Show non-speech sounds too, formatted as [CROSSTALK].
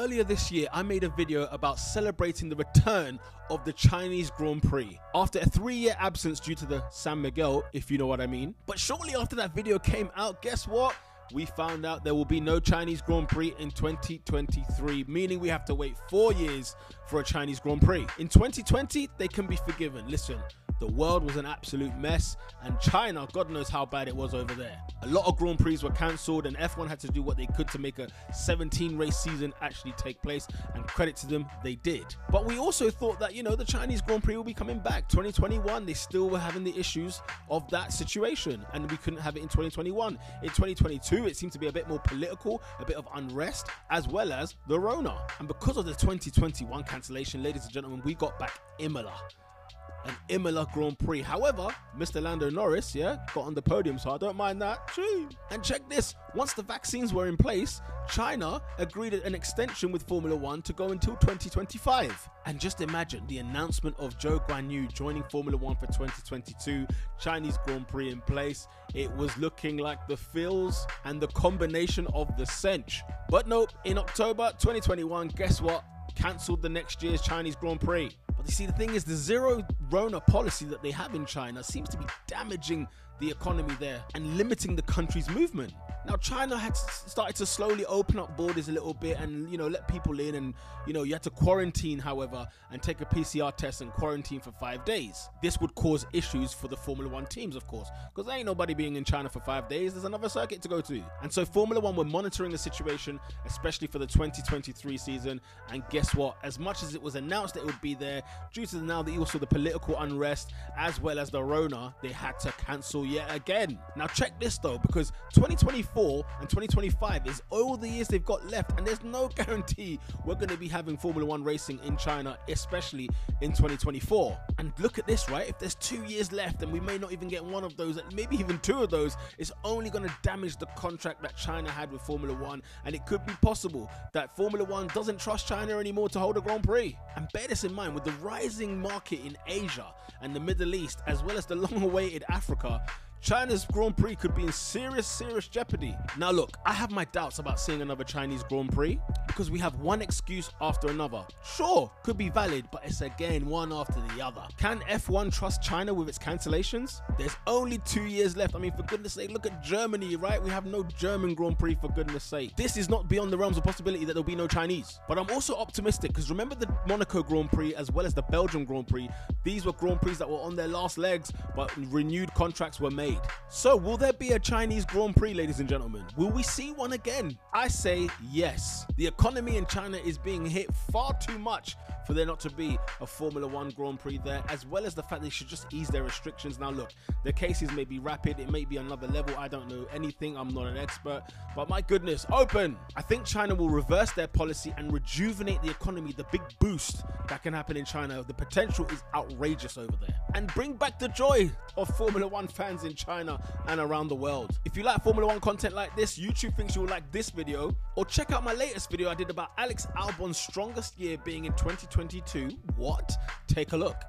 earlier this year, I made a video about celebrating the return of the Chinese Grand Prix after a three year absence due to the San Miguel, if you know what I mean. But shortly after that video came out, guess what? we found out there will be no Chinese Grand Prix in 2023, meaning we have to wait four years for a Chinese Grand Prix. In 2020, they can be forgiven. Listen, the world was an absolute mess, and China, God knows how bad it was over there. A lot of Grand Prix were cancelled, and F1 had to do what they could to make a 17 race season actually take place, and credit to them, they did. But we also thought that, you know, the Chinese Grand Prix will be coming back. 2021, they still were having the issues of that situation, and we couldn't have it in 2021. In 2022, it seemed to be a bit more political, a bit of unrest, as well as the Rona. And because of the 2021 cancellation, ladies and gentlemen, we got back Imola an Imola Grand Prix. However, Mr. Lando Norris, yeah, got on the podium, so I don't mind that. Gee. And check this once the vaccines were in place, China agreed an extension with Formula One to go until 2025. And just imagine the announcement of Zhou Guanyu joining Formula One for 2022, Chinese Grand Prix in place. It was looking like the feels and the combination of the cinch. But nope, in October 2021, guess what? Cancelled the next year's Chinese Grand Prix. But you see, the thing is, the zero Rona policy that they have in China seems to be damaging the economy there and limiting the country's movement. Now China had started to slowly open up borders a little bit and you know let people in and you know you had to quarantine however and take a PCR test and quarantine for 5 days. This would cause issues for the Formula 1 teams of course because there ain't nobody being in China for 5 days there's another circuit to go to. And so Formula 1 were monitoring the situation especially for the 2023 season and guess what as much as it was announced that it would be there due to now the also the political unrest as well as the Rona they had to cancel yet again. Now check this though because 2024 2024 and 2025 is all the years they've got left, and there's no [LAUGHS] guarantee we're going to be having Formula One racing in China, especially in 2024. And look at this, right? If there's two years left and we may not even get one of those, maybe even two of those, it's only going to damage the contract that China had with Formula One, and it could be possible that Formula One doesn't trust China anymore to hold a Grand Prix. And bear this in mind with the rising market in Asia and the Middle East, as well as the [LAUGHS] long awaited Africa. China's Grand Prix could be in serious, serious jeopardy. Now, look, I have my doubts about seeing another Chinese Grand Prix because we have one excuse after another. Sure, could be valid, but it's again one after the other. Can F1 trust China with its cancellations? There's only two years left. I mean, for goodness sake, look at Germany, right? We have no German Grand Prix, for goodness sake. This is not beyond the realms of possibility that there'll be no Chinese. But I'm also optimistic because remember the Monaco Grand Prix as well as the Belgium Grand Prix? These were Grand Prix that were on their last legs, but renewed contracts were made So, will there be a Chinese Grand Prix, ladies and gentlemen? Will we see one again? I say yes. The economy in China is being hit far too much for there not to be a Formula One Grand Prix there, as well as the fact they should just ease their restrictions. Now, look, the cases may be rapid, it may be another level. I don't know anything, I'm not an expert, but my goodness, open! I think China will reverse their policy and rejuvenate the economy, the big boost that can happen in China. The potential is outrageous over there, and bring back the joy of Formula One fans in China and around the world. If you like Formula One content like this, YouTube thinks you'll like this video, or check out my latest video I did about Alex Albon's strongest year being in 2022. What? Take a look.